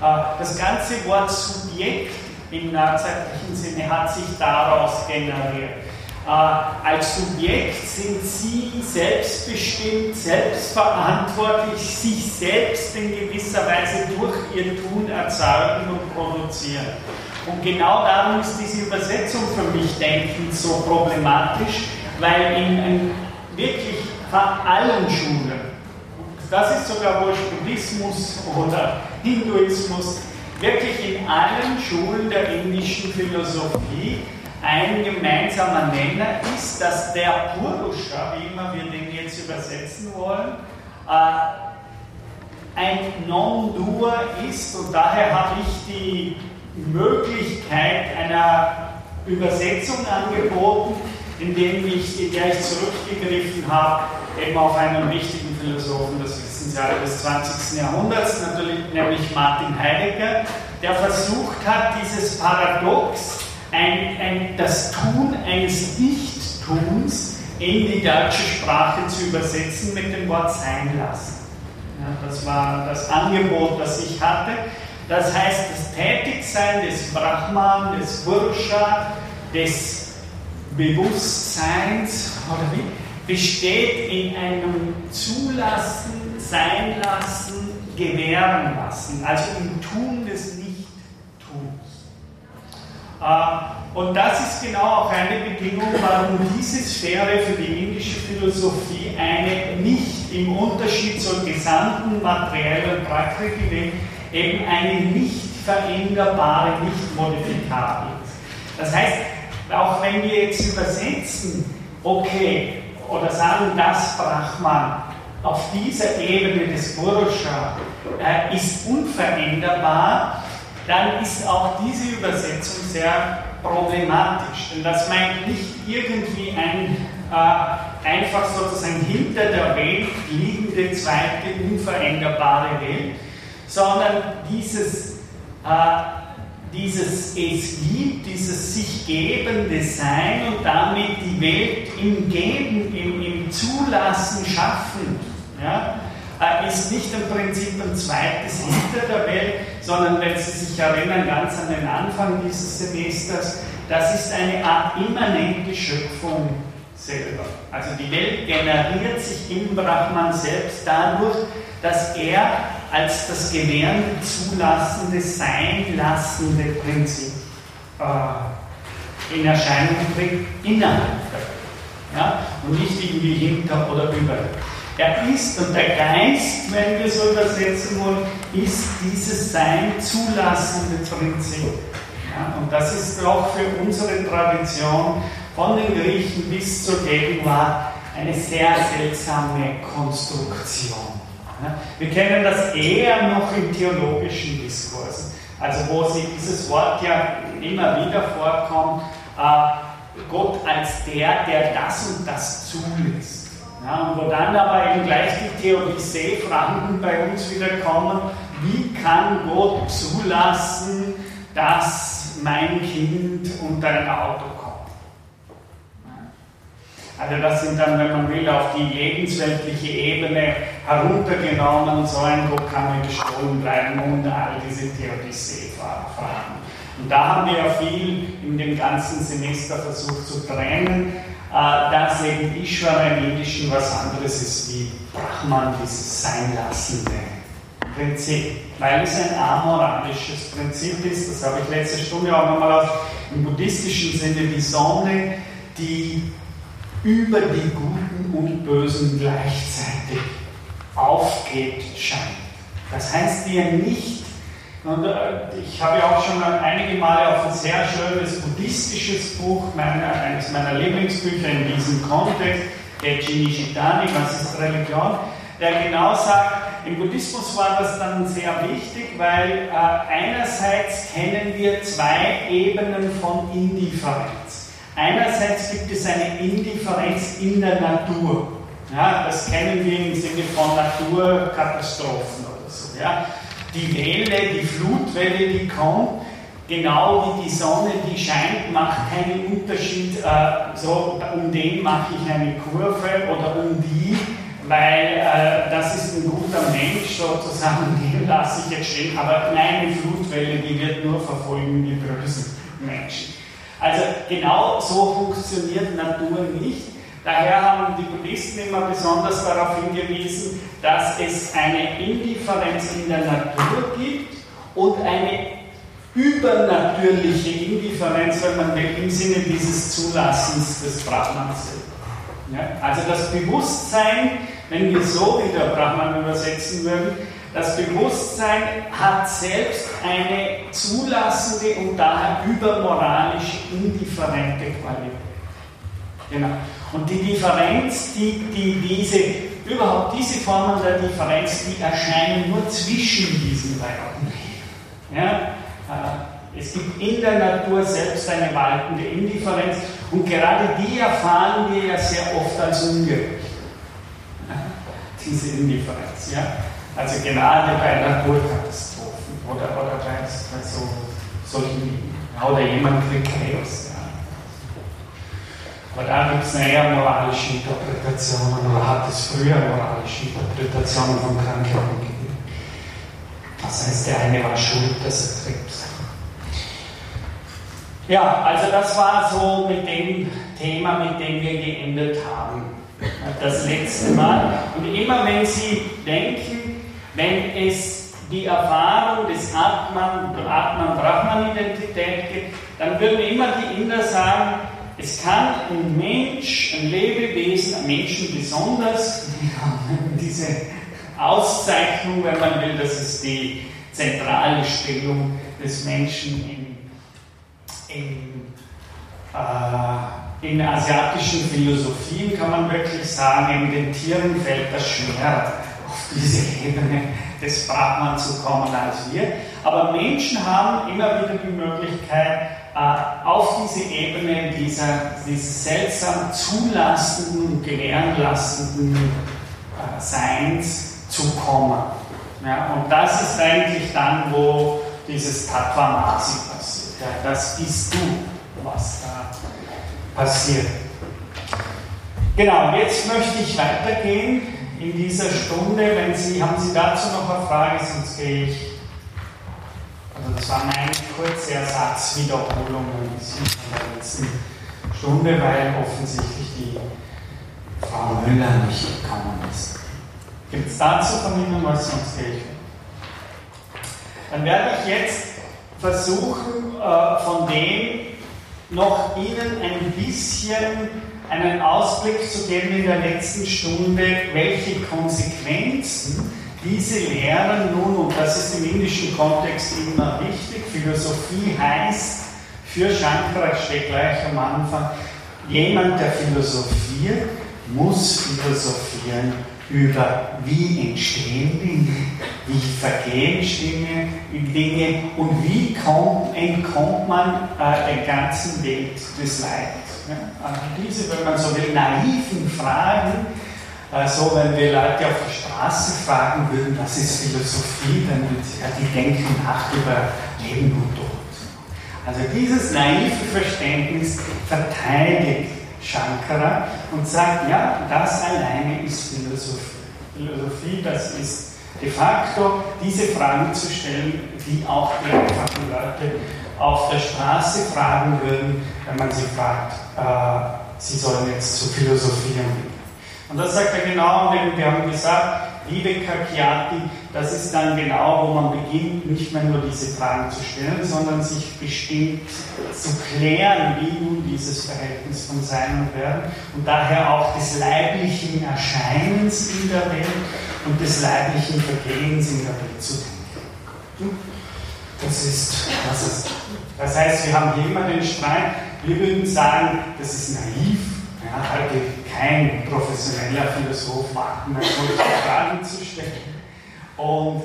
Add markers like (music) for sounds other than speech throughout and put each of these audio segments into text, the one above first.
das ganze Wort Subjekt im neuzeitlichen Sinne hat sich daraus generiert. Als Subjekt sind Sie selbstbestimmt, selbstverantwortlich, sich selbst in gewisser Weise durch Ihr Tun erzeugen und produzieren. Und genau darum ist diese Übersetzung für mich denkend so problematisch, weil in, in wirklich allen Schulen, das ist sogar wurscht Buddhismus oder Hinduismus wirklich in allen Schulen der indischen Philosophie ein gemeinsamer Nenner ist, dass der Purusha, wie immer wir den jetzt übersetzen wollen, äh, ein Non-Dur ist und daher habe ich die Möglichkeit einer Übersetzung angeboten, indem ich, in der ich zurückgegriffen habe, eben auf einen wichtigen Philosophen das ist 19. Jahre des 20. Jahrhunderts, natürlich, nämlich Martin Heidegger, der versucht hat, dieses Paradox, ein, ein, das Tun eines Nichttuns in die deutsche Sprache zu übersetzen mit dem Wort sein lassen. Ja, das war das Angebot, das ich hatte. Das heißt, das Tätigsein des Brahman, des Purusha, des Bewusstseins, oder wie? Besteht in einem Zulassen, Sein lassen, gewähren lassen, also im Tun des Nichttuns. Äh, und das ist genau auch eine Bedingung, warum diese Sphäre für die indische Philosophie eine nicht im Unterschied zur gesamten materiellen Praktik eben eine nicht veränderbare, nicht modifikable ist. Das heißt, auch wenn wir jetzt übersetzen, okay, oder sagen, das Brahman auf dieser Ebene des Purusha äh, ist unveränderbar, dann ist auch diese Übersetzung sehr problematisch. Denn das meint nicht irgendwie ein äh, einfach sozusagen hinter der Welt liegende zweite unveränderbare Welt, sondern dieses, äh, dieses Es gibt, dieses sich gebende Sein und damit die Welt im Geben, im, im Zulassen schaffen. Ja? Äh, ist nicht im Prinzip ein zweites hinter der Welt, sondern wenn Sie sich erinnern, ganz an den Anfang dieses Semesters, das ist eine Art immanente Schöpfung selber. Also die Welt generiert sich im Brahman selbst dadurch, dass er als das gewährende, zulassende, sein lassende Prinzip äh, in Erscheinung tritt innerhalb der. Ja? Und nicht irgendwie hinter oder über. Er ist und der Geist, wenn wir so übersetzen wollen, ist dieses Sein zulassende Prinzip. Ja? Und das ist auch für unsere Tradition von den Griechen bis zur Gegenwart eine sehr seltsame Konstruktion. Wir kennen das eher noch im theologischen Diskurs, also wo sie dieses Wort ja immer wieder vorkommt, äh, Gott als der, der das und das zulässt. Ja, und wo dann aber eben gleich die Theodizee-Fragen bei uns wieder kommen, wie kann Gott zulassen, dass mein Kind unter ein Auto kommt? Also das sind dann, wenn man will, auf die lebensweltliche Ebene heruntergenommen, so Gott kann mir gestohlen bleiben und all diese Theodizee-Fragen. Und da haben wir ja viel in dem ganzen Semester versucht zu trennen, äh, dass eben Ishvara im Indischen was anderes ist wie Brahman, dieses Seinlassende Prinzip, weil es ein amoralisches Prinzip ist, das habe ich letzte Stunde auch nochmal aus, im buddhistischen Sinne die Sonne, die über die Guten und Bösen gleichzeitig aufgeht, scheint. Das heißt, er nicht, und äh, ich habe ja auch schon einige Male auf ein sehr schönes buddhistisches Buch, meine, eines meiner Lieblingsbücher in diesem Kontext, der Jinishitani, was ist Religion, der genau sagt, im Buddhismus war das dann sehr wichtig, weil äh, einerseits kennen wir zwei Ebenen von Indifferenz. Einerseits gibt es eine Indifferenz in der Natur. Ja, das kennen wir im Sinne von Naturkatastrophen oder so. Ja. Die Welle, die Flutwelle, die kommt, genau wie die Sonne, die scheint, macht keinen Unterschied. Äh, so, um den mache ich eine Kurve oder um die, weil äh, das ist ein guter Mensch sozusagen, (laughs) den lasse ich jetzt stehen, aber nein, die Flutwelle, die wird nur verfolgen die bösen Menschen. Also genau so funktioniert Natur nicht. Daher haben die Buddhisten immer besonders darauf hingewiesen, dass es eine Indifferenz in der Natur gibt und eine übernatürliche Indifferenz, wenn man will, im Sinne dieses Zulassens des Brahmans. Ja? Also das Bewusstsein, wenn wir so wieder Brahman übersetzen würden, das Bewusstsein hat selbst eine zulassende und daher übermoralisch indifferente Qualität. Genau. Und die Differenz, die, die diese, überhaupt diese Formen der Differenz, die erscheinen nur zwischen diesen beiden. Ja? Äh, es gibt in der Natur selbst eine waltende Indifferenz und gerade die erfahren wir ja sehr oft als ungerecht. Diese Indifferenz. Ja? Also gerade bei Naturkatastrophen oder, oder bei, bei so, solchen Dingen. Oder jemand kriegt Chaos. Aber da gibt es eine eher moralische Interpretation oder hat es früher moralische Interpretationen von Krankheiten gegeben. Das heißt, der eine war schuld, dass er Krebs Ja, also das war so mit dem Thema, mit dem wir geendet haben. Das letzte Mal. Und immer wenn Sie denken, wenn es die Erfahrung des Atman, Atman-Brahman-Identität gibt, dann würden immer die Inder sagen, es kann ein Mensch, ein Lebewesen, ein Menschen besonders, (laughs) diese Auszeichnung, wenn man will, das ist die zentrale Stellung des Menschen in, in, äh, in asiatischen Philosophien, kann man wirklich sagen, in den Tieren fällt das schwer, diese Ebene des Brahman zu kommen als wir. Aber Menschen haben immer wieder die Möglichkeit, äh, auf diese Ebene dieser, dieses seltsam zulassenden und gewähren lassenden äh, Seins zu kommen. Ja, und das ist eigentlich dann, wo dieses Tattvamasi passiert. Ja, das bist du, was da passiert. Genau, jetzt möchte ich weitergehen in dieser Stunde. Wenn Sie, haben Sie dazu noch eine Frage, sonst gehe ich also das war eine kurze Ersatzwiederholung ein bisschen von der letzten Stunde, weil offensichtlich die Frau Müller nicht gekommen ist. Gibt es dazu von Ihnen was, sonst gehe ich Dann werde ich jetzt versuchen, äh, von dem noch Ihnen ein bisschen einen Ausblick zu geben in der letzten Stunde, welche Konsequenzen diese Lehren nun, und das ist im indischen Kontext immer wichtig, Philosophie heißt, für Shankara steht gleich am Anfang, jemand, der philosophiert, muss philosophieren über wie entstehen Dinge, wie vergehen Dinge und wie kommt, entkommt man äh, der ganzen Welt des Leids. Ja? Also diese, wenn man so will, naiven Fragen, also wenn wir Leute auf der Straße fragen würden, was ist Philosophie, dann würden sie, ja, die denken nach über Leben und Tod. Also dieses naive Verständnis verteidigt Shankara und sagt, ja, das alleine ist Philosophie. Philosophie, das ist de facto diese Fragen zu stellen, die auch die einfachen Leute auf der Straße fragen würden, wenn man sie fragt, äh, sie sollen jetzt zu philosophieren und das sagt er genau, denn wir haben gesagt, Liebe Kakyati, das ist dann genau, wo man beginnt, nicht mehr nur diese Fragen zu stellen, sondern sich bestimmt zu klären, wie nun dieses Verhältnis von Sein und Werden und daher auch des leiblichen Erscheinens in der Welt und des leiblichen Vergehens in der Welt zu denken. Das ist, das ist. Das heißt, wir haben hier immer den Streit, wir würden sagen, das ist naiv, ja, heute kein professioneller Philosoph warten, solche Fragen zu stellen. Und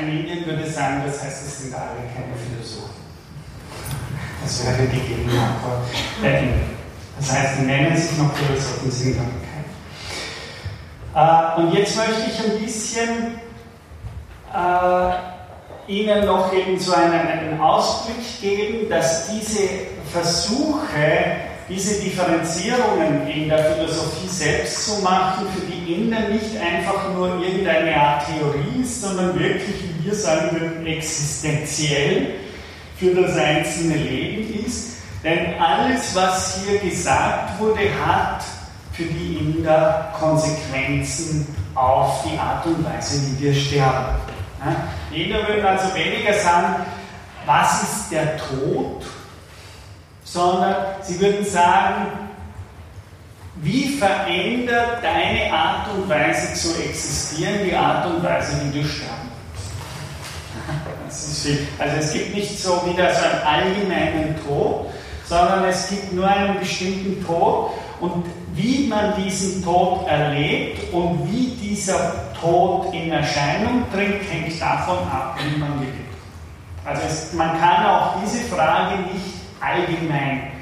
in Indien würde sagen, das heißt, es sind alle keine Philosophen. Das wäre die Gegenantwort der Inder. Das heißt, die nennen sich noch Philosophen, sind aber keine. Äh, und jetzt möchte ich ein bisschen äh, Ihnen noch eben so einen, einen Ausblick geben, dass diese Versuche, diese Differenzierungen in der Philosophie selbst zu machen, für die Inder nicht einfach nur irgendeine Art Theorie ist, sondern wirklich, wie wir sagen würden, existenziell für das einzelne Leben ist. Denn alles, was hier gesagt wurde, hat für die Inder Konsequenzen auf die Art und Weise, wie wir sterben. Die Inder würden also weniger sagen, was ist der Tod, sondern sie würden sagen, wie verändert deine Art und Weise zu existieren die Art und Weise, wie du sterben willst? Also es gibt nicht so wieder so einen allgemeinen Tod, sondern es gibt nur einen bestimmten Tod und wie man diesen Tod erlebt und wie dieser Tod in Erscheinung tritt, hängt davon ab, wie man lebt. Also es, man kann auch diese Frage nicht allgemein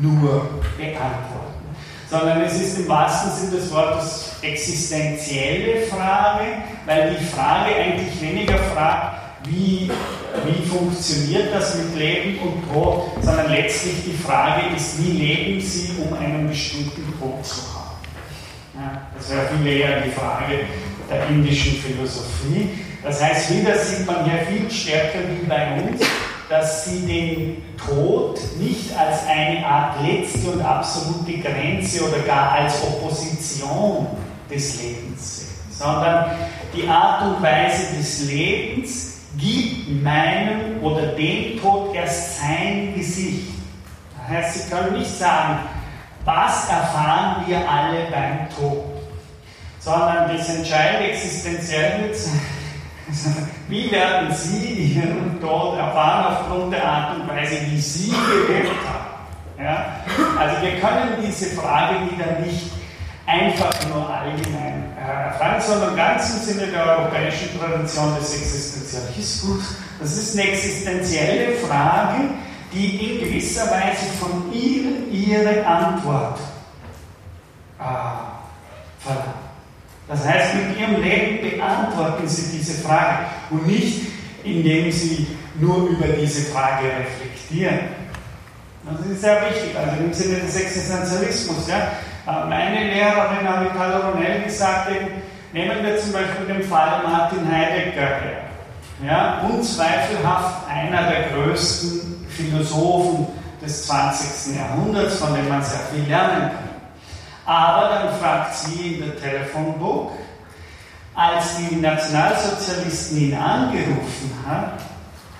nur beantworten, sondern es ist im wahrsten Sinne des Wortes existenzielle Frage, weil die Frage eigentlich weniger fragt, wie, wie funktioniert das mit Leben und Tod, sondern letztlich die Frage ist, wie leben Sie, um einen bestimmten Tod zu haben. Ja, das wäre viel eher die Frage der indischen Philosophie. Das heißt, wieder sieht man hier viel stärker wie bei uns, dass sie den Tod nicht als eine Art letzte und absolute Grenze oder gar als Opposition des Lebens sehen, sondern die Art und Weise des Lebens gibt meinem oder dem Tod erst sein Gesicht. Das heißt, Sie können nicht sagen, was erfahren wir alle beim Tod, sondern das entscheidende existenziell wird sein, (laughs) wie werden Sie Ihren Tod erfahren aufgrund der Art und Weise, wie Sie gelebt haben? Ja? Also wir können diese Frage wieder nicht einfach nur allgemein äh, fragen, sondern ganz im Sinne der europäischen Tradition des Existenzialismus. Das ist eine existenzielle Frage, die in gewisser Weise von Ihnen Ihre Antwort äh, verlangt. Das heißt, mit Ihrem Leben beantworten Sie diese Frage und nicht, indem Sie nur über diese Frage reflektieren. Das ist sehr wichtig, also im Sinne des Existenzialismus. Ja. Äh, meine Lehrerin Avital Ronell gesagt, nehmen wir zum Beispiel den Fall Martin Heidegger her. Ja, unzweifelhaft einer der größten Philosophen des 20. Jahrhunderts, von dem man sehr viel lernen kann. Aber dann fragt sie in der Telefonbuch, als die Nationalsozialisten ihn angerufen haben,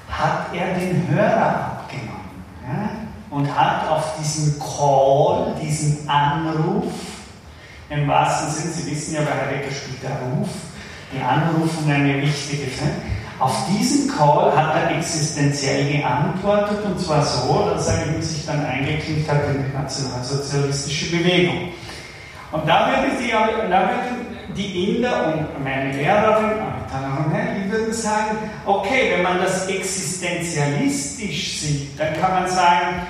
hat er den Hörer abgenommen ja? und hat auf diesen Call, diesen Anruf, im wahrsten Sinn, Sie wissen ja, bei Heidegger spielt der Ruf, die Anrufung eine wichtige, auf diesen Call hat er existenziell geantwortet und zwar so, dass er sich dann eingeklinkt hat in die nationalsozialistische Bewegung. Und da würde, sie, da würden die Inder und meine Lehrerin, die würden sagen, okay, wenn man das existenzialistisch sieht, dann kann man sagen,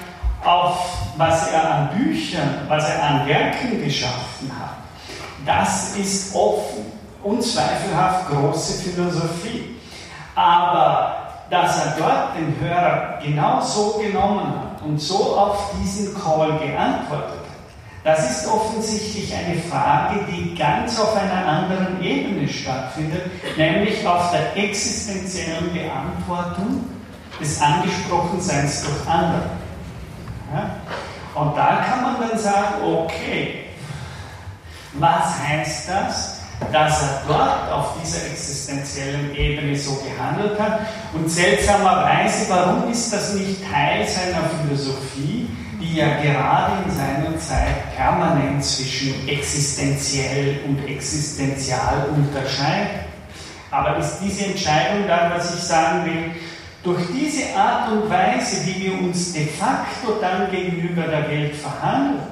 auf was er an Büchern, was er an Werken geschaffen hat, das ist offen, unzweifelhaft große Philosophie. Aber dass er dort den Hörer genau so genommen hat und so auf diesen Call geantwortet das ist offensichtlich eine Frage, die ganz auf einer anderen Ebene stattfindet, nämlich auf der existenziellen Beantwortung des Angesprochenseins durch andere. Ja? Und da kann man dann sagen, okay, was heißt das, dass er dort auf dieser existenziellen Ebene so gehandelt hat? Und seltsamerweise, warum ist das nicht Teil seiner Philosophie? Die ja gerade in seiner Zeit permanent zwischen existenziell und existenzial unterscheidet. Aber ist diese Entscheidung dann, was ich sagen will, durch diese Art und Weise, wie wir uns de facto dann gegenüber der Welt verhandeln,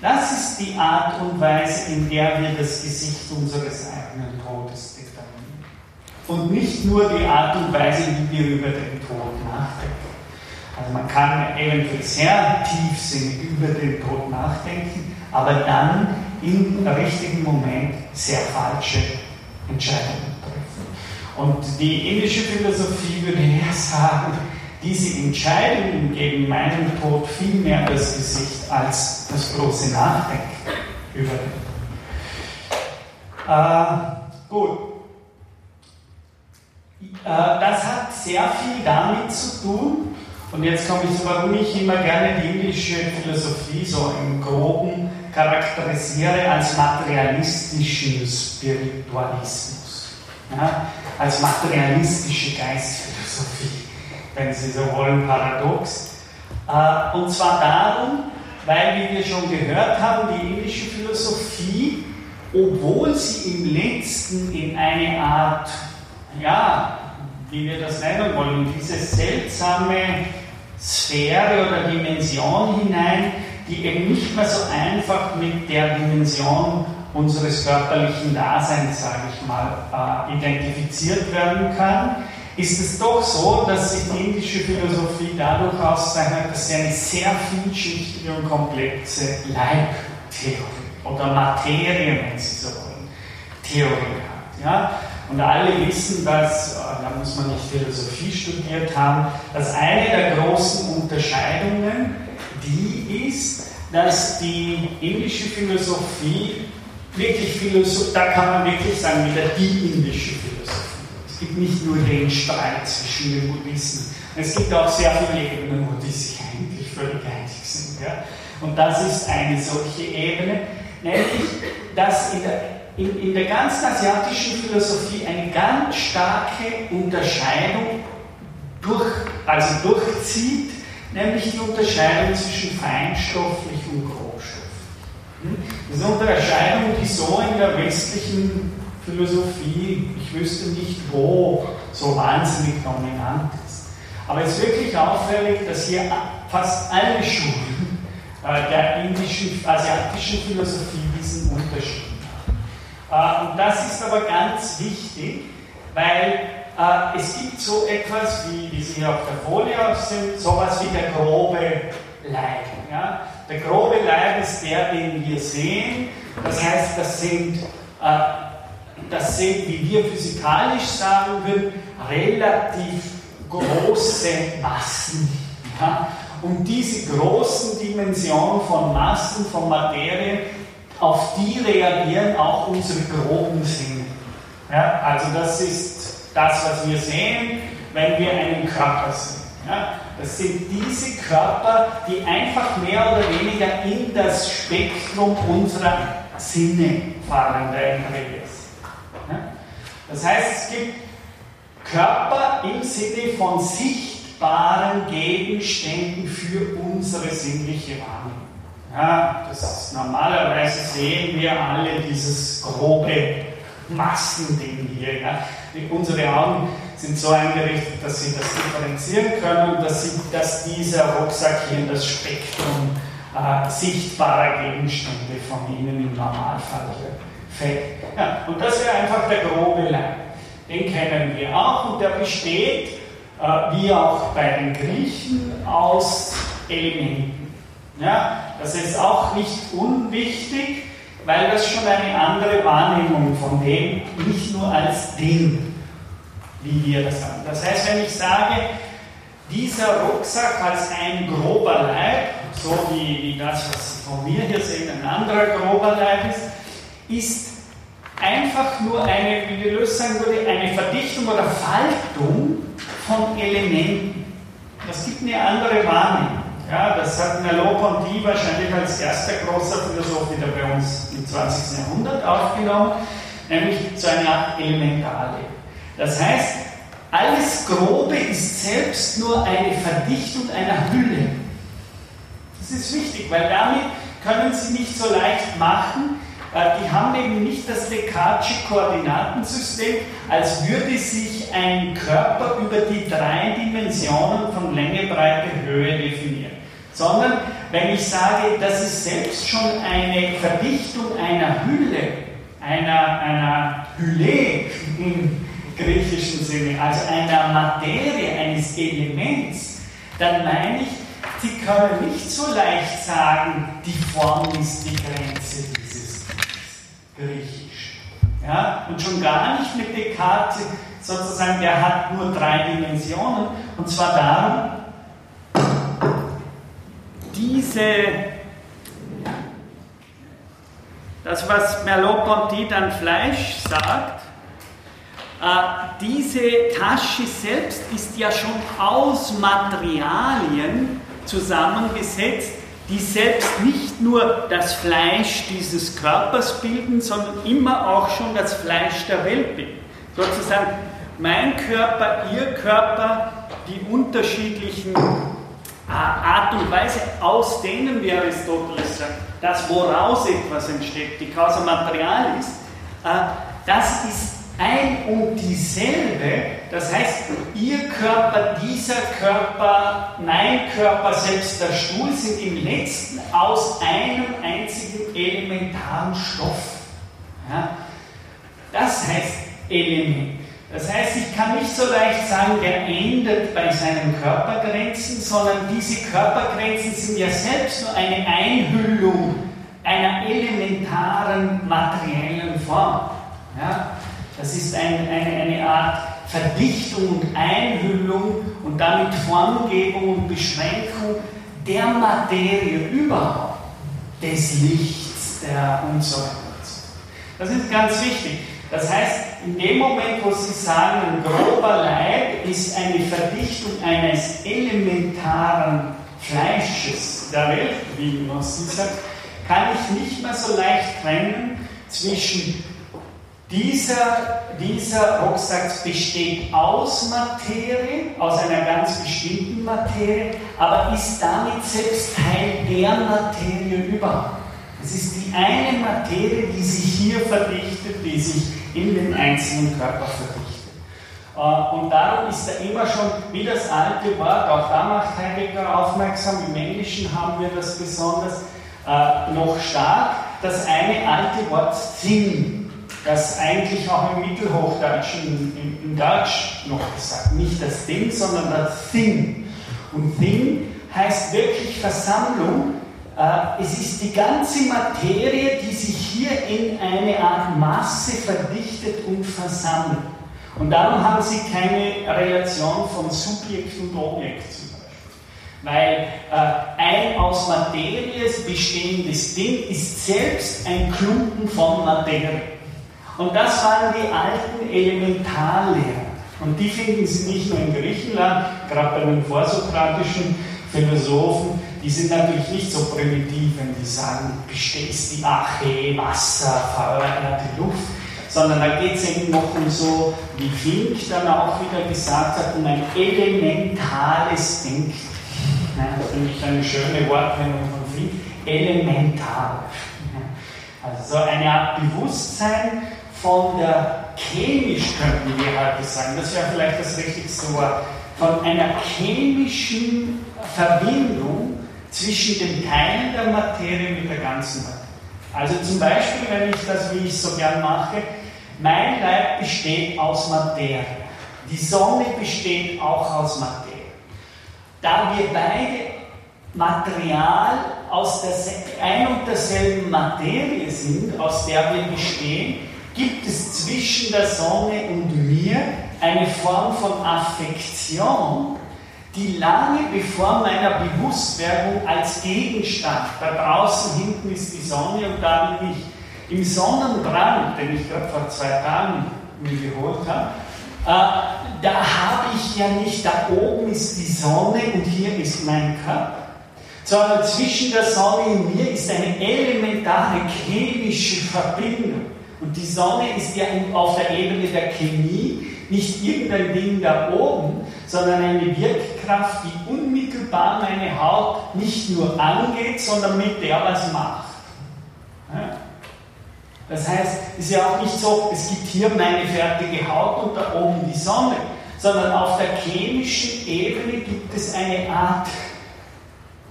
das ist die Art und Weise, in der wir das Gesicht unseres eigenen Todes determinieren. Und nicht nur die Art und Weise, wie wir über den Tod nachdenken. Also man kann eventuell sehr tiefsinnig über den Tod nachdenken, aber dann im richtigen Moment sehr falsche Entscheidungen treffen. Und die indische Philosophie würde eher sagen, diese Entscheidungen gegen meinen Tod viel mehr das Gesicht als das große Nachdenken übernehmen. Äh, gut. Äh, das hat sehr viel damit zu tun, und jetzt komme ich, warum ich immer gerne die indische Philosophie so im Groben charakterisiere als materialistischen Spiritualismus, ja, als materialistische Geistphilosophie, wenn Sie so wollen, paradox. Äh, und zwar darum, weil, wie wir schon gehört haben, die indische Philosophie, obwohl sie im letzten in eine Art, ja, wie wir das nennen wollen, diese seltsame Sphäre oder Dimension hinein, die eben nicht mehr so einfach mit der Dimension unseres körperlichen Daseins, sage ich mal, äh, identifiziert werden kann, ist es doch so, dass die indische Philosophie dadurch auszeichnet, dass sie eine sehr vielschichtige und komplexe Leibtheorie oder Materie, wenn Sie so wollen, Theorie hat. Ja? Und alle wissen, dass, äh, da muss man nicht Philosophie studiert haben, dass eine der großen Unterscheidungen die ist, dass die indische Philosophie wirklich Philosophie, da kann man wirklich sagen, wieder die indische Philosophie. Es gibt nicht nur den Streit zwischen den Buddhisten, es gibt auch sehr viele Ebenen, wo die sich eigentlich völlig einig sind. Ja? Und das ist eine solche Ebene, nämlich, dass in der in, in der ganzen asiatischen Philosophie eine ganz starke Unterscheidung durch, also durchzieht, nämlich die Unterscheidung zwischen feinstofflich und grobstofflich. Das ist eine Unterscheidung, die so in der westlichen Philosophie, ich wüsste nicht wo, so wahnsinnig dominant ist. Aber es ist wirklich auffällig, dass hier fast alle Schulen äh, der indischen, asiatischen Philosophie und das ist aber ganz wichtig, weil äh, es gibt so etwas, wie, wie Sie hier auf der Folie sind, sowas wie der grobe Leib. Ja? Der grobe Leib ist der, den wir sehen. Das heißt, das sind, äh, das sind, wie wir physikalisch sagen würden, relativ große Massen. Ja? Und diese großen Dimensionen von Massen, von Materie, auf die reagieren auch unsere groben Sinne. Ja, also das ist das, was wir sehen, wenn wir einen Körper sehen. Ja, das sind diese Körper, die einfach mehr oder weniger in das Spektrum unserer Sinne fallen, der NRWS. Ja, das heißt, es gibt Körper im Sinne von sichtbaren Gegenständen für unsere sinnliche Wahrnehmung. Ja, das normalerweise sehen wir alle dieses grobe Massending hier. Ja. Unsere Augen sind so eingerichtet, dass sie das differenzieren können, dass, sie, dass dieser Rucksack hier in das Spektrum äh, sichtbarer Gegenstände von Ihnen im Normalfall fällt. Ja, und das wäre einfach der grobe Leib. Den kennen wir auch und der besteht, äh, wie auch bei den Griechen, aus Elementen. Ja, das ist auch nicht unwichtig, weil das schon eine andere Wahrnehmung von dem, nicht nur als Ding, wie wir das haben. Das heißt, wenn ich sage, dieser Rucksack als ein grober Leib, so wie, wie das, was von mir hier sehen, ein anderer grober Leib ist, ist einfach nur eine, wie die Lös sagen würde, eine Verdichtung oder Faltung von Elementen. Das gibt eine andere Wahrnehmung. Ja, das hat Merleau-Ponty wahrscheinlich als erster großer Philosoph wieder bei uns im 20. Jahrhundert aufgenommen, nämlich zu einer Art Elementale. Das heißt, alles Grobe ist selbst nur eine Verdichtung einer Hülle. Das ist wichtig, weil damit können Sie nicht so leicht machen, äh, die haben eben nicht das Descartesche Koordinatensystem, als würde sich ein Körper über die drei Dimensionen von Länge, Breite, Höhe definieren. Sondern wenn ich sage, das ist selbst schon eine Verdichtung einer Hülle, einer, einer Hülle im griechischen Sinne, also einer Materie, eines Elements, dann meine ich, Sie können nicht so leicht sagen, die Form ist die Grenze dieses Griechisch. Ja? Und schon gar nicht mit Descartes sozusagen, der hat nur drei Dimensionen, und zwar darum, diese, das was Merleau-Ponty dann Fleisch sagt, äh, diese Tasche selbst ist ja schon aus Materialien zusammengesetzt, die selbst nicht nur das Fleisch dieses Körpers bilden, sondern immer auch schon das Fleisch der Welt bilden. Sozusagen mein Körper, Ihr Körper, die unterschiedlichen Art und Weise, aus denen, wie Aristoteles sagt, das woraus etwas entsteht, die Causa Materialis, äh, das ist ein und dieselbe. Das heißt, Ihr Körper, dieser Körper, mein Körper, selbst der Stuhl sind im letzten aus einem einzigen elementaren Stoff. Das heißt Element. Das heißt, ich kann nicht so leicht sagen, der endet bei seinen Körpergrenzen, sondern diese Körpergrenzen sind ja selbst nur eine Einhüllung einer elementaren materiellen Form. Ja? Das ist ein, eine, eine Art Verdichtung und Einhüllung und damit Formgebung und Beschränkung der Materie überhaupt, des Lichts der und so weiter. Das ist ganz wichtig. Das heißt, in dem Moment, wo Sie sagen, ein grober Leib ist eine Verdichtung eines elementaren Fleisches der Welt, wie man sagt, kann ich nicht mehr so leicht trennen zwischen dieser, dieser Rucksack besteht aus Materie, aus einer ganz bestimmten Materie, aber ist damit selbst Teil der Materie überhaupt. Es ist die eine Materie, die sich hier verdichtet, die sich in den einzelnen Körper verdichtet. Äh, und darum ist da immer schon, wie das alte Wort, auch da macht Heidegger aufmerksam, im Englischen haben wir das besonders äh, noch stark, das eine alte Wort Thing das eigentlich auch im Mittelhochdeutschen, im, Deutsch noch gesagt, nicht das Ding, sondern das Thing. Und Thing heißt wirklich Versammlung. Äh, es ist die ganze Materie, die sich hier in eine Art Masse verdichtet und versammelt. Und darum haben sie keine Relation von Subjekt und Objekt zum Beispiel. Weil äh, ein aus Materie bestehendes Ding ist selbst ein Klumpen von Materie. Und das waren die alten Elementarlehrer. Und die finden Sie nicht nur in Griechenland, gerade bei den vorsokratischen Philosophen, die sind natürlich nicht so primitiv, wenn die sagen, bestehst die Ache, Wasser, Erde, Luft, sondern da geht es eben noch um so, wie Fink dann auch wieder gesagt hat, um ein elementales Denken. Ja, das finde ich eine schöne Wortwendung von Fink, elementar. Also so eine Art Bewusstsein, von der chemisch, könnten wir heute sagen, das wäre vielleicht das richtigste Wort, von einer chemischen Verbindung zwischen den Teilen der Materie mit der ganzen Materie. Also zum Beispiel, wenn ich das, wie ich so gern mache, mein Leib besteht aus Materie. Die Sonne besteht auch aus Materie. Da wir beide Material aus der ein und derselben Materie sind, aus der wir bestehen, gibt es zwischen der Sonne und mir eine Form von Affektion, die lange bevor meiner Bewusstwerdung als Gegenstand, da draußen hinten ist die Sonne und da bin ich, im Sonnenbrand, den ich gerade vor zwei Tagen mir geholt habe, äh, da habe ich ja nicht, da oben ist die Sonne und hier ist mein Körper, sondern zwischen der Sonne und mir ist eine elementare chemische Verbindung. Und die Sonne ist ja auf der Ebene der Chemie nicht irgendein Ding da oben, sondern eine Wirkkraft, die unmittelbar meine Haut nicht nur angeht, sondern mit der was macht. Das heißt, es ist ja auch nicht so, es gibt hier meine fertige Haut und da oben die Sonne, sondern auf der chemischen Ebene gibt es eine Art,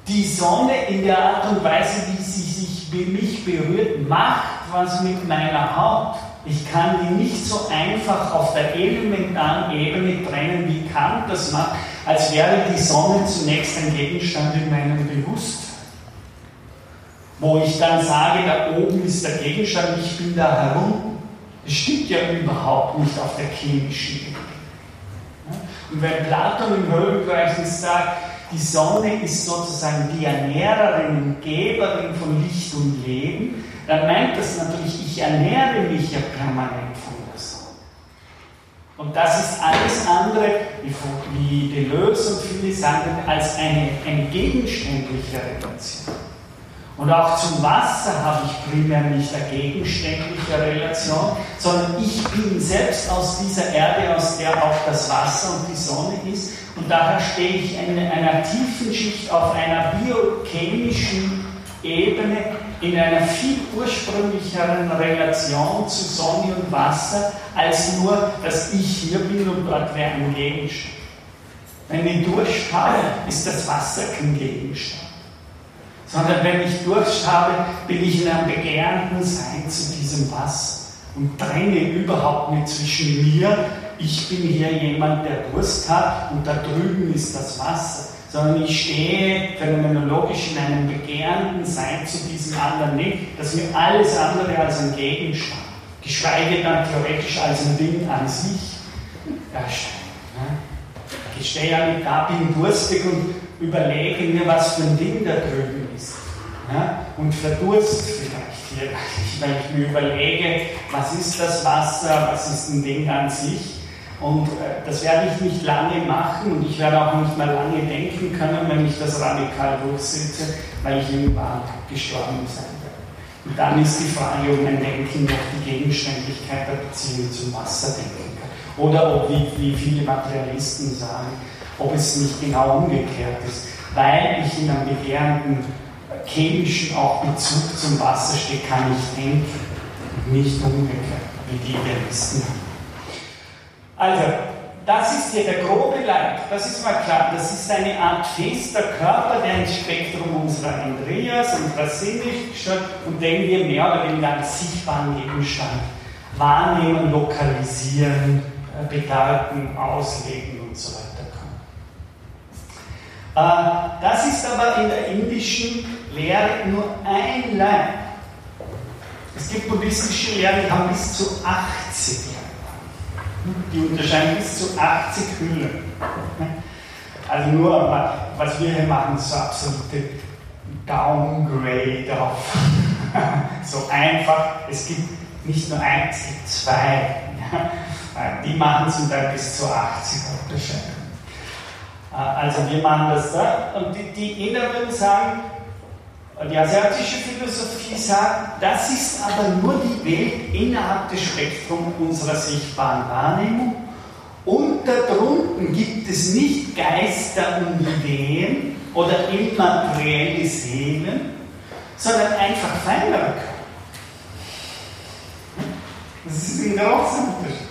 die Sonne in der Art und Weise, wie sie sich mich berührt, macht was mit meiner Haut. Ich kann die nicht so einfach auf der elementaren Ebene trennen, wie Kant das macht, als wäre die Sonne zunächst ein Gegenstand in meinem Bewusstsein. Wo ich dann sage, da oben ist der Gegenstand, ich bin da herum. Das stimmt ja überhaupt nicht auf der chemischen Ebene. Und wenn Platon im Höhlengleichnis sagt, die Sonne ist sozusagen die Ernährerin und Geberin von Licht und Leben, dann meint das natürlich, ich ernähre mich ja permanent von der Sonne. Und das ist alles andere, wie Deleuze und viele sagen, als eine, eine gegenständliche Relation. Und auch zum Wasser habe ich primär nicht eine gegenständliche Relation, sondern ich bin selbst aus dieser Erde, aus der auch das Wasser und die Sonne ist. Und daher stehe ich in einer tiefen Schicht auf einer biochemischen Ebene, in einer viel ursprünglicheren Relation zu Sonne und Wasser, als nur, dass ich hier bin und dort wäre ein Gegenstand. Wenn ich Durst habe, ist das Wasser kein Gegenstand sondern wenn ich Durst habe, bin ich in einem begehrenden Sein zu diesem Wasser und trenne überhaupt nicht zwischen mir, ich bin hier jemand, der Durst hat und da drüben ist das Wasser, sondern ich stehe phänomenologisch in einem begehrenden Sein zu diesem anderen nicht, das mir alles andere als ein Gegenstand, geschweige dann theoretisch als ein Ding an sich erscheint. Ich stehe ja da, bin durstig und überlege mir, was für ein Ding da drüben. Ja? Und verdurst vielleicht hier, weil ich mir überlege, was ist das Wasser, was ist ein Ding an sich. Und äh, das werde ich nicht lange machen und ich werde auch nicht mal lange denken können, wenn ich das radikal durchsetze, weil ich irgendwann gestorben sein werde. Und dann ist die Frage, ob mein Denken noch die Gegenständlichkeit der Beziehung zum Wasser denken kann. Oder ob, wie, wie viele Materialisten sagen, ob es nicht genau umgekehrt ist, weil ich in einem begehrenden chemischen auch Bezug zum Wasser stehe, kann ich denken, nicht umgekehrt, wie die Idealisten. Also, das ist hier der grobe Leib, das ist mal klar, das ist eine Art fester Körper, der ins Spektrum unserer Andreas, Sinne gehört und den wir mehr oder weniger als sichtbaren Gegenstand wahrnehmen, lokalisieren, äh, bedeuten, auslegen und so weiter. Äh, das ist aber in der indischen Lehre nur ein Leib. Es gibt buddhistische Lehren, die haben bis zu 80 Leib. Die unterscheiden bis zu 80 Hüllen. Also nur, was wir hier machen, ist so absolute Downgrade auf. (laughs) so einfach. Es gibt nicht nur eins, es gibt zwei. Die machen zum Teil bis zu 80 Unterscheidungen. Äh, also wir machen das da. Und die, die Inder würden die asiatische Philosophie sagt, das ist aber nur die Welt innerhalb des Spektrums unserer sichtbaren Wahrnehmung. Und darunten gibt es nicht Geister und Ideen oder immaterielle Seelen, sondern einfach Körper. Das ist ein großer Unterschied.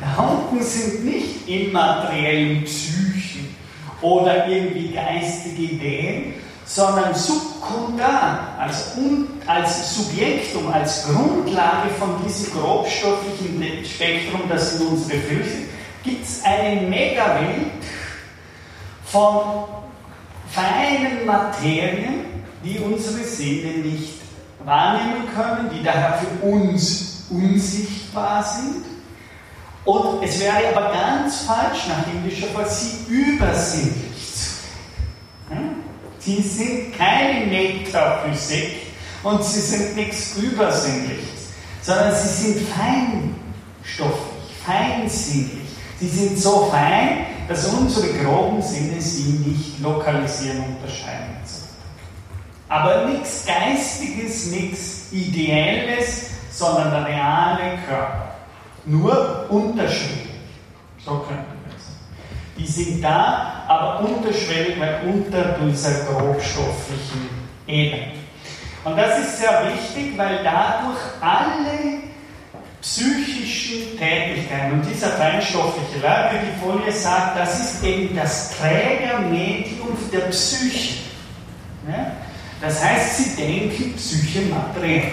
Da unten sind nicht immaterielle Psychen oder irgendwie geistige Ideen, sondern subkundan, als, als Subjektum, als Grundlage von diesem grobstofflichen Spektrum, das in unsere Füße gibt es eine Megawelt von feinen Materien, die unsere Sinne nicht wahrnehmen können, die daher für uns unsichtbar sind. Und es wäre aber ganz falsch nach indischer Fall, sie übersinnlich zu sehen. Sie sind keine Metaphysik und sie sind nichts Übersinnliches, sondern sie sind feinstofflich, feinsinnlich. Sie sind so fein, dass unsere groben Sinne sie nicht lokalisieren, unterscheiden. Aber nichts Geistiges, nichts Ideelles, sondern der reale Körper. Nur unterschiedlich. So könnte die sind da, aber unterschwellig, weil unter dieser grobstofflichen Ebene. Und das ist sehr wichtig, weil dadurch alle psychischen Tätigkeiten und dieser feinstoffliche wie die Folie sagt, das ist eben das Trägermedium der Psyche. Ja? Das heißt, sie denken Psyche materiell.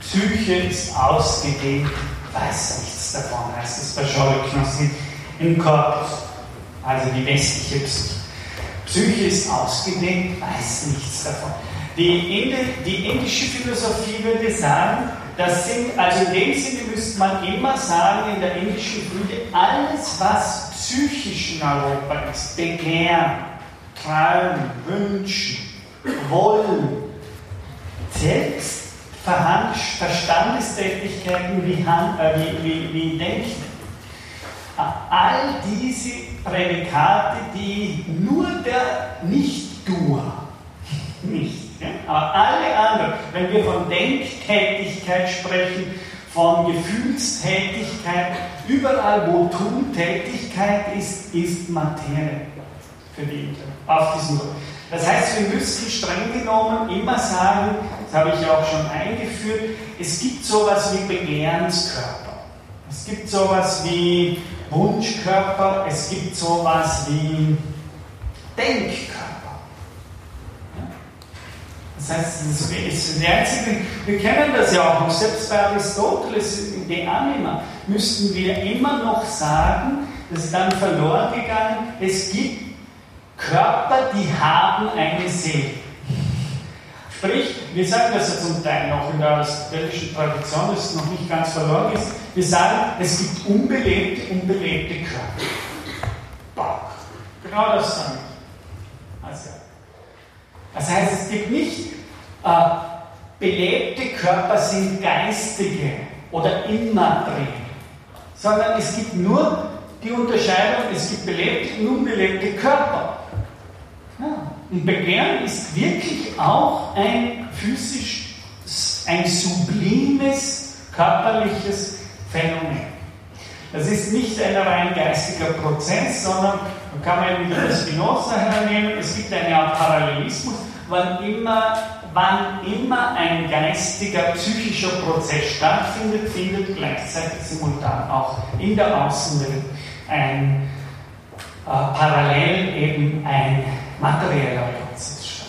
Psyche ist ausgedehnt, weiß nichts davon, heißt es bei Scholknossen im Korpus also die westliche Psyche. Psyche ist ausgedehnt, weiß nichts davon. Die, Indi die indische Philosophie würde sagen, das sind, also in dem Sinne müsste man immer sagen, in der indischen Frühe, alles, was psychisch in Europa ist, Begehren, Träumen, Wünschen, Wollen, selbst Verstandestätigkeiten wie, äh, wie, wie, wie Denken. All diese Prädikate, die nur der Nicht-Duer nicht, ja? aber alle anderen, wenn wir von Denktätigkeit sprechen, von Gefühlstätigkeit, überall wo Tuntätigkeit ist, ist Materie für die auf diesem Grund. Das heißt, wir müssen streng genommen immer sagen, das habe ich auch schon eingeführt, es gibt sowas wie Begehrenskörper. Es gibt sowas wie Wunschkörper, es gibt sowas wie Denkkörper. Das heißt, das ist die einzige, wir kennen das ja auch selbst bei Aristoteles, in De Anima, müssten wir immer noch sagen, das ist dann verloren gegangen, es gibt Körper, die haben eine Seele. Sprich, wir sagen das ja zum Teil noch in der aristotelischen Tradition, dass es noch nicht ganz verloren ist. Wir sagen, es gibt unbelebte, unbelebte Körper. Bauch. Genau das wir. Also, das heißt, es gibt nicht äh, belebte Körper sind geistige oder immateriell, sondern es gibt nur die Unterscheidung, es gibt belebte und unbelebte Körper. Ja. Und Begehren ist wirklich auch ein physisch, ein sublimes körperliches Phänomen. Das ist nicht ein rein geistiger Prozess, sondern man kann man wieder Spinoza hernehmen, es gibt eine Art Parallelismus, wann immer, wann immer ein geistiger, psychischer Prozess stattfindet, findet gleichzeitig simultan auch in der Außenwelt ein äh, parallel eben ein materieller Prozess statt.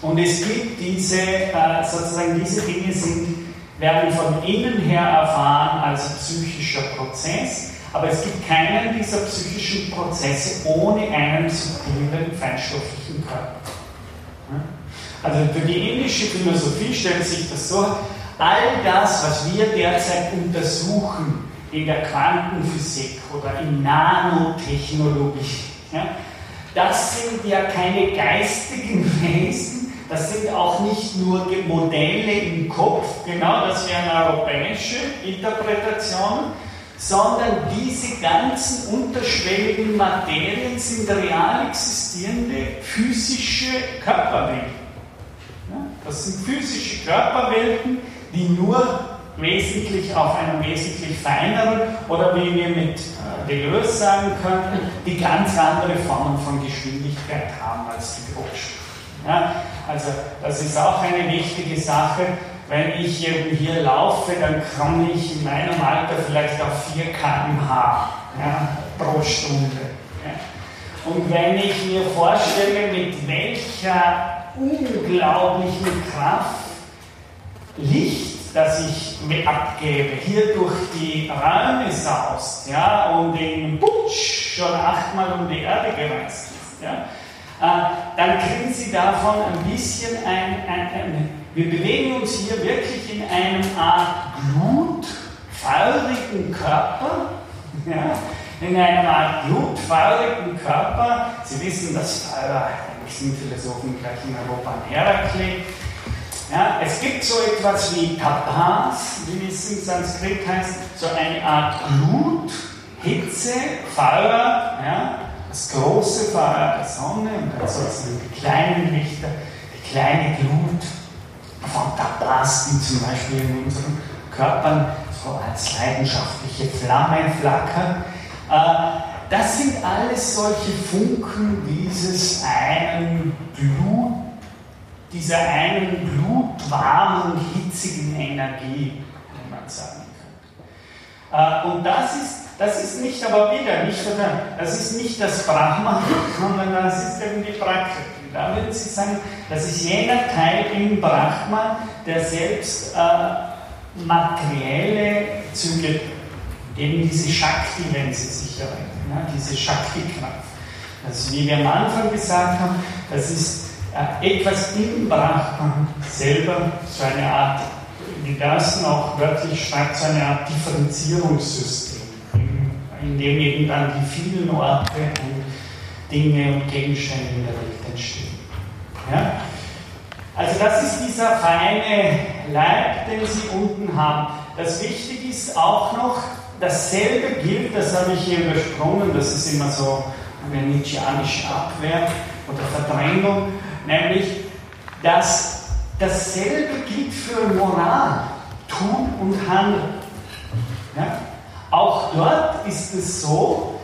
Und es gibt diese, äh, sozusagen diese Dinge sind, werden von innen her erfahren als psychischer Prozess, aber es gibt keinen dieser psychischen Prozesse ohne einen subtilen, feinstofflichen Körper. Also für die indische Philosophie stellt sich das so, all das, was wir derzeit untersuchen in der Quantenphysik oder in Nanotechnologie, ja, das sind ja keine geistigen (laughs) Wesen, das sind auch nicht nur Modelle im Kopf, genau, das wären europäische Interpretationen, sondern diese ganzen unterschwelligen Materien sind real existierende physische Körperwelten. Das sind physische Körperwelten, die nur wesentlich auf einem wesentlich feineren oder wie wir mit äh, Deleuze sagen könnten, die ganz andere Formen von Geschwindigkeit haben als die. Ja, also das ist auch eine wichtige Sache. Wenn ich eben hier laufe, dann komme ich in meinem Alter vielleicht auf 4 km/h ja, pro Stunde. Ja. Und wenn ich mir vorstelle, mit welcher unglaublichen Kraft Licht das ich mir abgebe, hier durch die Räume saust, ja, und in Putsch schon achtmal um die Erde gereist ist, ja, dann kriegen Sie davon ein bisschen ein, ein, ein, wir bewegen uns hier wirklich in einem Art glutfeurigen Körper, (laughs) ja, in einem Art glutfeurigen Körper. Sie wissen, dass Feuer, eigentlich sind Philosophen gleich in Europa ein Heraklit, ja, es gibt so etwas wie Tapas, wie es im Sanskrit heißt, so eine Art Glut, Hitze, Feuer, ja, das große Feuer der Sonne und dann sozusagen die kleinen Lichter, die kleine Glut von Tapas, die zum Beispiel in unseren Körpern so als leidenschaftliche Flamme flackern. Äh, das sind alles solche Funken dieses einen Blut dieser einen blutwarmen, hitzigen Energie, wie man sagen könnte. Äh, und das ist, das ist nicht aber wieder, nicht das ist nicht das Brahman, (laughs) sondern das ist eben die Prakriti. Da würden Sie sagen, das ist jener Teil im Brahman, der selbst äh, materielle Züge, eben diese Shakti, wenn Sie sich erinnern, ja, diese Shakti-Kraft. Also wie wir am Anfang gesagt haben, das ist etwas im Brahman selber, so eine Art wie das auch wörtlich schreibt, so eine Art Differenzierungssystem, in dem eben dann die vielen Orte und Dinge und Gegenstände in der Welt entstehen. Ja? Also das ist dieser feine Leib, den Sie unten haben. Das Wichtige ist auch noch, dasselbe gilt, das habe ich hier übersprungen, das ist immer so eine nietzscheanische Abwehr oder Verdrängung, nämlich, dass dasselbe gilt für Moral, Tun und Handeln. Ja? Auch dort ist es so,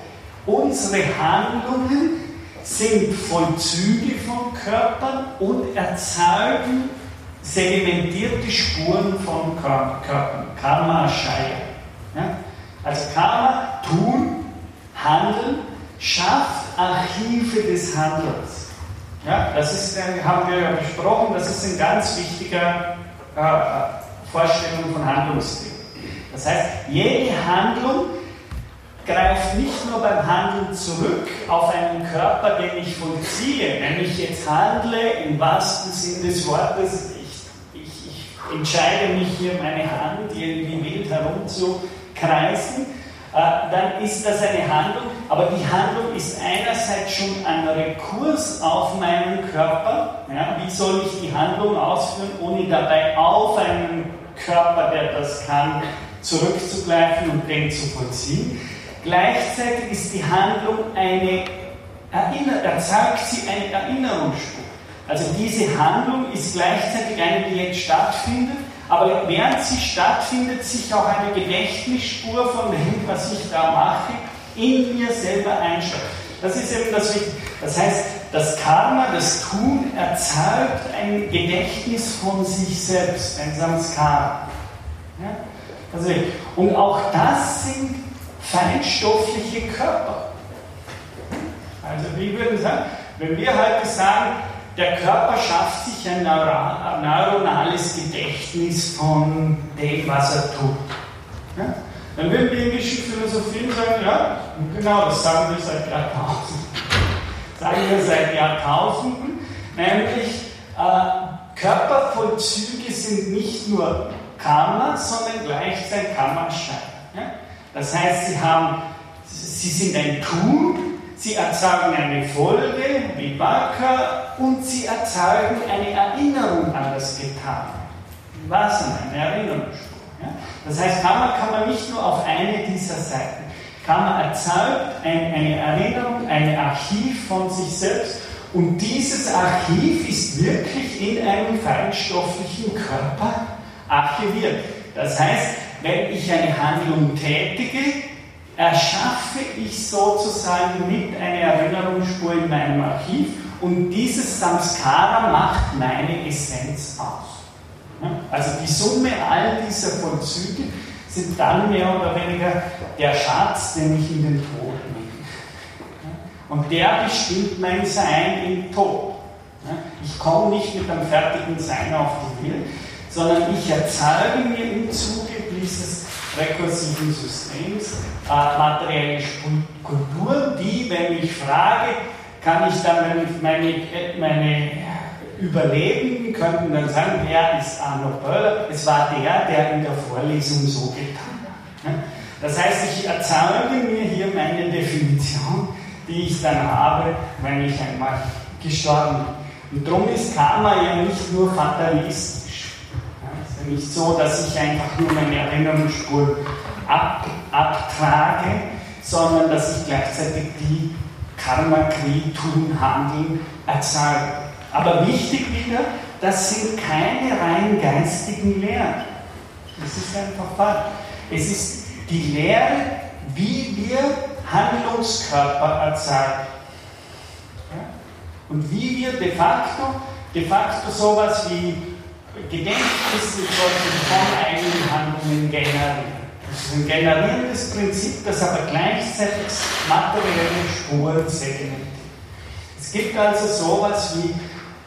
unsere Handlungen sind Vollzüge von Körpern und erzeugen sedimentierte Spuren von Körpern. Karma Shaya. Ja? Also Karma, tun, handeln, schafft Archive des Handelns. Ja, das ist, haben wir ja besprochen, das ist eine ganz wichtige äh, Vorstellung von Handlungstheorie. Das heißt, jede Handlung greift nicht nur beim Handeln zurück auf einen Körper, den ich vollziehe. Wenn ich jetzt handle, im wahrsten Sinn des Wortes, ich, ich, ich entscheide mich hier, meine Hand irgendwie wild herumzukreisen, äh, dann ist das eine Handlung, aber die Handlung ist einerseits schon ein Rekurs auf meinen Körper. Ja, wie soll ich die Handlung ausführen, ohne dabei auf einen Körper, der das kann, zurückzugreifen und den zu vollziehen? Gleichzeitig ist die Handlung eine Erinner erzeugt sie eine Erinnerungsspur. Also diese Handlung ist gleichzeitig eine, die jetzt stattfindet, aber während sie stattfindet, sich auch eine Gedächtnisspur von dem, was ich da mache, in mir selber einschreibt. Das ist eben das Wichtige. Das heißt, das Karma, das Tun, erzeugt ein Gedächtnis von sich selbst, ein Samskara. Ja? Also, und auch das sind feinstoffliche Körper. Also wie würden sagen, wenn wir heute sagen, der Körper schafft sich ein neuronales Gedächtnis von dem, was er tut. Ja? Dann würden die indischen Philosophien sagen, ja, genau, das sagen wir seit Jahrtausenden. Sagen wir seit Jahrtausenden, nämlich äh, Körpervollzüge sind nicht nur Karma, sondern gleichzeitig Karma-Schein. Ja? Das heißt, sie, haben, sie sind ein Tun, sie erzeugen eine Folge, wie Vaka, und sie erzeugen eine Erinnerung an das Getane. Was eine Erinnerungsspur. Ja? Das heißt, Karma kann man nicht nur auf eine dieser Seiten. Karma erzeugt ein, eine Erinnerung, ein Archiv von sich selbst und dieses Archiv ist wirklich in einem feinstofflichen Körper archiviert. Das heißt, wenn ich eine Handlung tätige, erschaffe ich sozusagen mit einer Erinnerungsspur in meinem Archiv und dieses Samskara macht meine Essenz aus. Also die Summe all dieser Vollzüge sind dann mehr oder weniger der Schatz, den ich in den Tod nehme. Und der bestimmt mein Sein im Tod. Ich komme nicht mit einem fertigen Sein auf die Welt, sondern ich erzeuge mir im Zuge dieses rekursiven Systems äh, materielle Kulturen, die, wenn ich frage, kann ich dann meine, meine Überlebenden könnten dann sagen, wer ist Arno Böller? Es war der, der in der Vorlesung so getan hat. Das heißt, ich erzeuge mir hier meine Definition, die ich dann habe, wenn ich einmal gestorben bin. Und darum ist Karma ja nicht nur fatalistisch nicht so, dass ich einfach nur meine Erinnerungsspur ab, abtrage, sondern dass ich gleichzeitig die Karma, Krieg, Tun, Handeln erzeuge. Aber wichtig wieder, das sind keine rein geistigen Lehren. Das ist einfach falsch. Es ist die Lehre, wie wir Handlungskörper erzeugen. Ja? Und wie wir de facto, de facto sowas wie Gedächtnisse sollten von eigenen Handlungen generieren. Das ist ein generierendes Prinzip, das aber gleichzeitig materielle Spuren segmentiert. Es gibt also sowas wie,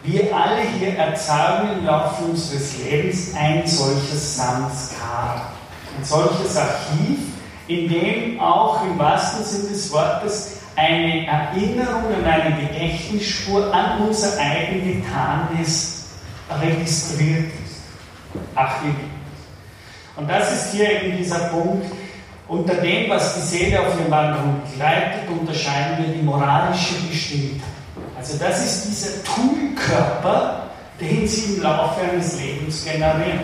wir alle hier erzeugen im Laufe unseres Lebens ein solches Samskara, ein solches Archiv, in dem auch im wahrsten Sinne des Wortes eine Erinnerung an eine Gedächtnisspur an unser eigen Getanes registriert ist, archiviert. Und das ist hier eben dieser Punkt. Unter dem, was die Seele auf ihrem Wanderung begleitet, unterscheiden wir die moralische Bestimmtheit. Also das ist dieser Toolkörper, den sie im Laufe eines Lebens generieren.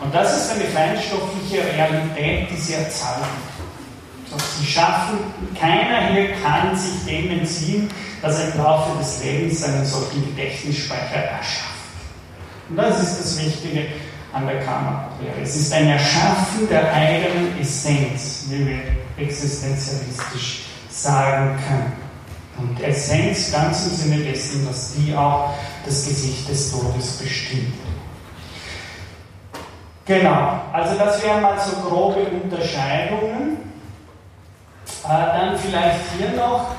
Und das ist eine feinstoffliche Realität, die sie erzeugen. Sie schaffen, keiner hier kann sich dem entziehen, dass er im Laufe des Lebens einen solchen Gedächtnisspeicher erschafft. Und das ist das Wichtige an der Karma-Lehre. Es ist ein Erschaffen der eigenen Essenz, wie wir existenzialistisch sagen können. Und Essenz ganz im Sinne dessen, dass die auch das Gesicht des Todes bestimmt. Genau, also das wären mal so grobe Unterscheidungen. Äh, dann vielleicht hier noch,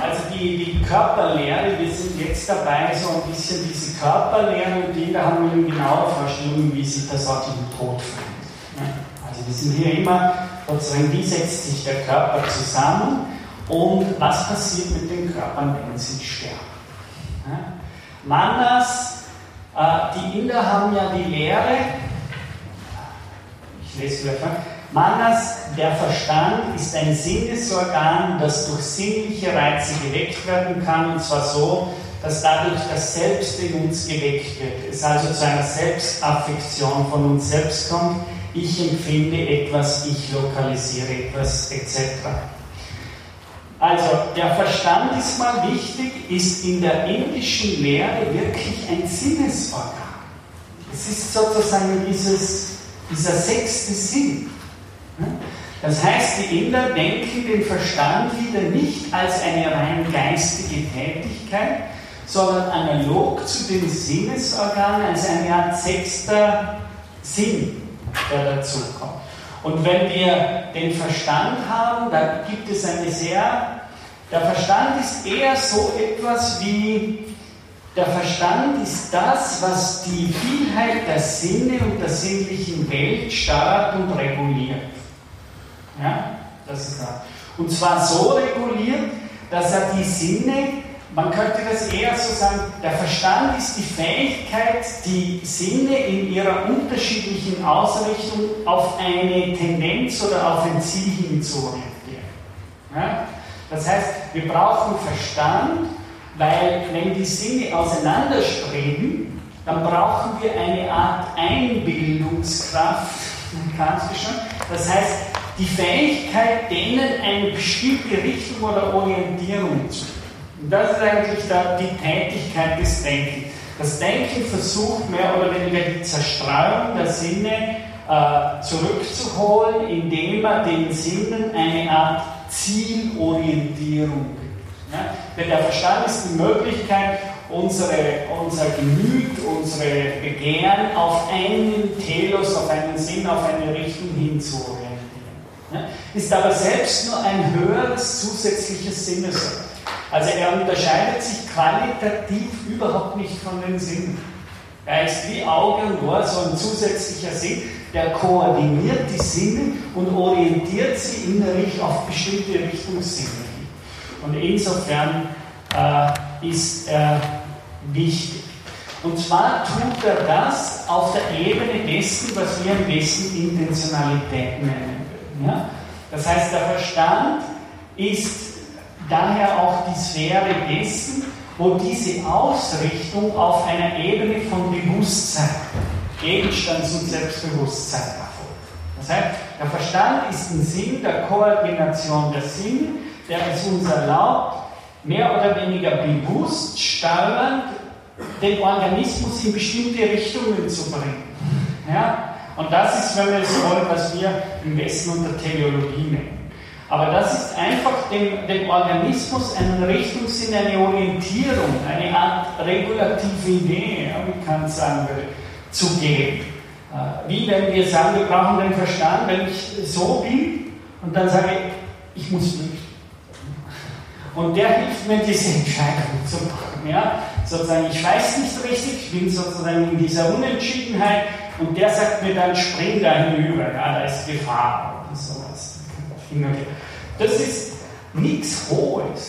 also die, die Körperlehre, wir sind jetzt dabei, so ein bisschen diese Körperlehre und die, da haben wir eine genaue Vorstellung, wie sich das auch im Tod verhält. Also wir sind hier immer sozusagen, wie setzt sich der Körper zusammen und was passiert mit den Körpern, wenn sie sterben. Manas, äh, die Inder haben ja die Lehre, ich lese wieder vor, Manas, der Verstand, ist ein Sinnesorgan, das durch sinnliche Reize geweckt werden kann, und zwar so, dass dadurch das Selbst in uns geweckt wird. Es also zu einer Selbstaffektion von uns selbst kommt. Ich empfinde etwas, ich lokalisiere etwas, etc. Also, der Verstand ist mal wichtig, ist in der indischen Lehre wirklich ein Sinnesorgan. Es ist sozusagen dieses, dieser sechste Sinn. Das heißt, die Inder denken den Verstand wieder nicht als eine rein geistige Tätigkeit, sondern analog zu den Sinnesorganen als eine Art sechster Sinn, der dazukommt. Und wenn wir den Verstand haben, da gibt es eine sehr, der Verstand ist eher so etwas wie, der Verstand ist das, was die Vielheit der Sinne und der sinnlichen Welt steuert und reguliert. Ja, das ist das. Und zwar so reguliert, dass er die Sinne, man könnte das eher so sagen, der Verstand ist die Fähigkeit, die Sinne in ihrer unterschiedlichen Ausrichtung auf eine Tendenz oder auf ein Ziel hin zu orientieren. Ja? Das heißt, wir brauchen Verstand, weil wenn die Sinne auseinanderstreben, dann brauchen wir eine Art Einbildungskraft, (laughs) schon? Das heißt, die Fähigkeit, denen eine bestimmte Richtung oder Orientierung zu geben. Und das ist eigentlich da die Tätigkeit des Denkens. Das Denken versucht mehr oder weniger die Zerstreuung der Sinne äh, zurückzuholen, indem er den Sinnen eine Art Zielorientierung gibt. Ja? Denn der Verstand ist die Möglichkeit, unsere, unser Gemüt, unsere Begehren auf einen Telos, auf einen Sinn, auf eine Richtung hinzuorientieren. Ist aber selbst nur ein höheres zusätzliches Sinnesorgan. Also er unterscheidet sich qualitativ überhaupt nicht von den Sinnen. Er ist wie Auge und Ohr so ein zusätzlicher Sinn, der koordiniert die Sinne und orientiert sie innerlich auf bestimmte Richtungssinne. Und insofern äh, ist er wichtig. Und zwar tut er das auf der Ebene dessen, was wir am besten Intentionalität nennen würden. Ja? Das heißt, der Verstand ist daher auch die Sphäre dessen, wo diese Ausrichtung auf einer Ebene von Bewusstsein, Gegenstands- und Selbstbewusstsein erfolgt. Das heißt, der Verstand ist ein Sinn der Koordination der Sinne, der es uns erlaubt, mehr oder weniger bewusst steuernd den Organismus in bestimmte Richtungen zu bringen. Ja? Und das ist, wenn wir es wollen, was wir im Westen unter Teleologie nennen. Aber das ist einfach dem, dem Organismus einen Richtungssinn, eine Orientierung, eine Art regulative Idee, ja, wie kann es sagen würde, zu geben. Äh, wie wenn wir sagen, wir brauchen den Verstand, wenn ich so bin und dann sage ich, ich muss nicht. Und der hilft mir, diese Entscheidung zu machen. Ja? Sozusagen, ich weiß nicht richtig, ich bin sozusagen in dieser Unentschiedenheit und der sagt mir dann, spring da hinüber, ja, da ist Gefahr und Das ist nichts Hohes.